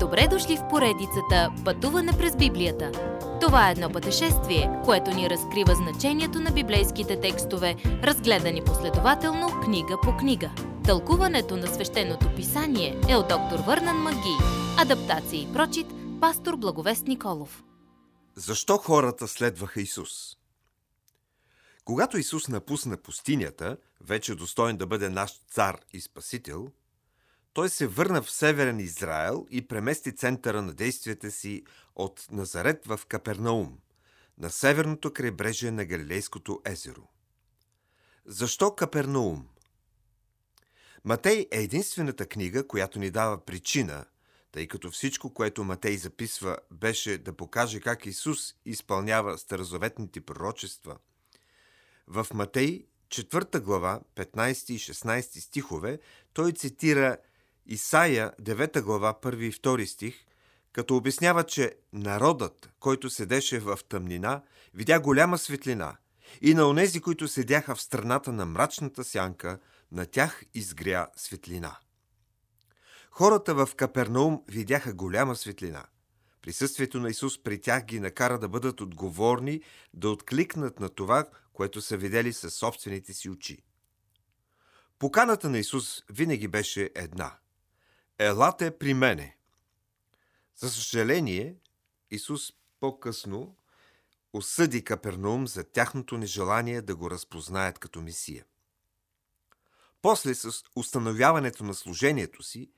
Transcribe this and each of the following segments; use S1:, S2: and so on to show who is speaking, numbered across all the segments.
S1: Добре дошли в поредицата Пътуване през Библията. Това е едно пътешествие, което ни разкрива значението на библейските текстове, разгледани последователно книга по книга. Тълкуването на свещеното писание е от доктор Върнан Маги. Адаптация и прочит, пастор Благовест Николов.
S2: Защо хората следваха Исус? Когато Исус напусна пустинята, вече достоен да бъде наш цар и спасител, той се върна в Северен Израел и премести центъра на действията си от Назарет в Капернаум, на северното крайбрежие на Галилейското езеро. Защо Капернаум? Матей е единствената книга, която ни дава причина, тъй като всичко, което Матей записва, беше да покаже как Исус изпълнява старозаветните пророчества. В Матей, 4 глава, 15 и 16 стихове, той цитира Исаия, 9 глава, 1 и 2 стих, като обяснява, че народът, който седеше в тъмнина, видя голяма светлина и на онези, които седяха в страната на мрачната сянка, на тях изгря светлина. Хората в Капернаум видяха голяма светлина. Присъствието на Исус при тях ги накара да бъдат отговорни, да откликнат на това, което са видели със собствените си очи. Поканата на Исус винаги беше една – Елате при мене. За съжаление, Исус по-късно осъди Капернаум за тяхното нежелание да го разпознаят като Месия. После, с установяването на служението си,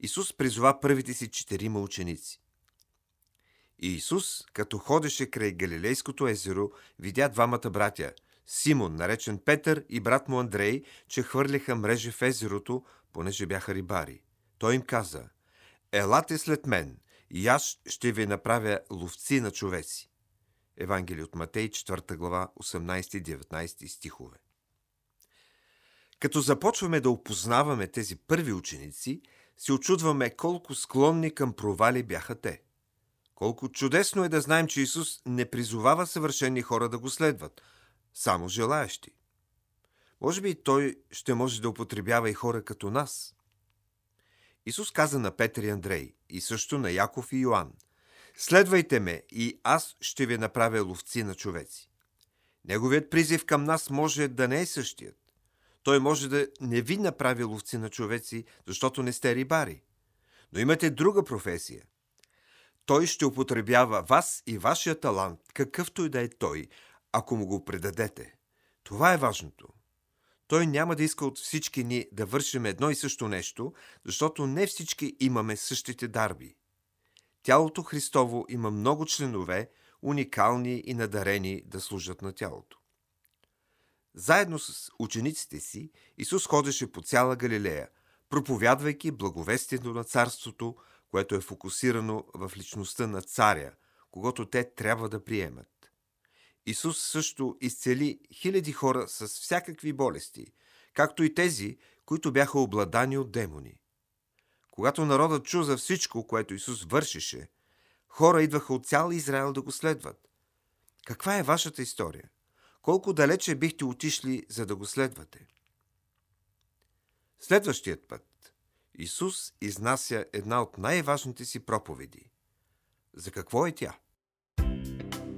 S2: Исус призова първите си четирима ученици. И Исус, като ходеше край Галилейското езеро, видя двамата братя – Симон, наречен Петър, и брат му Андрей, че хвърляха мрежи в езерото, понеже бяха рибари. Той им каза, елате след мен и аз ще ви направя ловци на човеци. Евангелие от Матей, 4 глава, 18-19 стихове. Като започваме да опознаваме тези първи ученици, се очудваме колко склонни към провали бяха те. Колко чудесно е да знаем, че Исус не призовава съвършени хора да го следват, само желаящи. Може би Той ще може да употребява и хора като нас – Исус каза на Петър и Андрей и също на Яков и Йоанн Следвайте ме и аз ще ви направя ловци на човеци. Неговият призив към нас може да не е същият. Той може да не ви направи ловци на човеци, защото не сте рибари. Но имате друга професия. Той ще употребява вас и вашия талант, какъвто и да е той, ако му го предадете. Това е важното. Той няма да иска от всички ни да вършим едно и също нещо, защото не всички имаме същите дарби. Тялото Христово има много членове, уникални и надарени да служат на тялото. Заедно с учениците си Исус ходеше по цяла Галилея, проповядвайки благовестието на царството, което е фокусирано в личността на царя, когато те трябва да приемат. Исус също изцели хиляди хора с всякакви болести, както и тези, които бяха обладани от демони. Когато народът чу за всичко, което Исус вършеше, хора идваха от цял Израел да го следват. Каква е вашата история? Колко далече бихте отишли, за да го следвате? Следващият път Исус изнася една от най-важните си проповеди. За какво е тя?